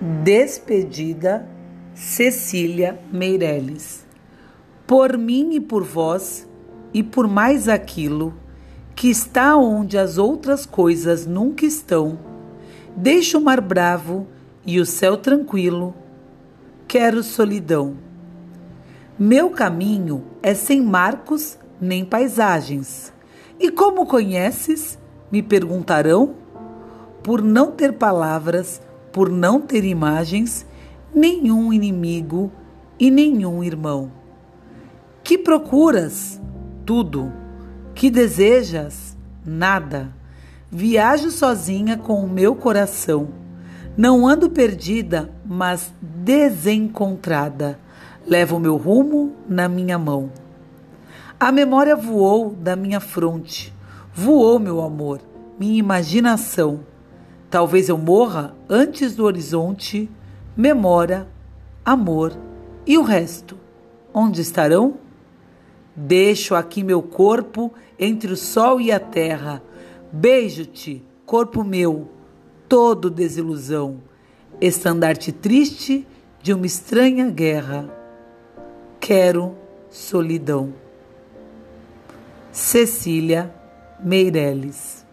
Despedida Cecília Meireles. Por mim e por vós, e por mais aquilo que está onde as outras coisas nunca estão, deixo o mar bravo e o céu tranquilo, quero solidão. Meu caminho é sem marcos nem paisagens. E como conheces? Me perguntarão. Por não ter palavras, por não ter imagens, nenhum inimigo e nenhum irmão. Que procuras? Tudo. Que desejas? Nada. Viajo sozinha com o meu coração. Não ando perdida, mas desencontrada. Levo o meu rumo na minha mão. A memória voou da minha fronte. Voou, meu amor, minha imaginação. Talvez eu morra antes do horizonte, memória, amor e o resto. Onde estarão? Deixo aqui meu corpo entre o sol e a terra. Beijo-te, corpo meu, todo desilusão, estandarte triste de uma estranha guerra. Quero solidão. Cecília Meireles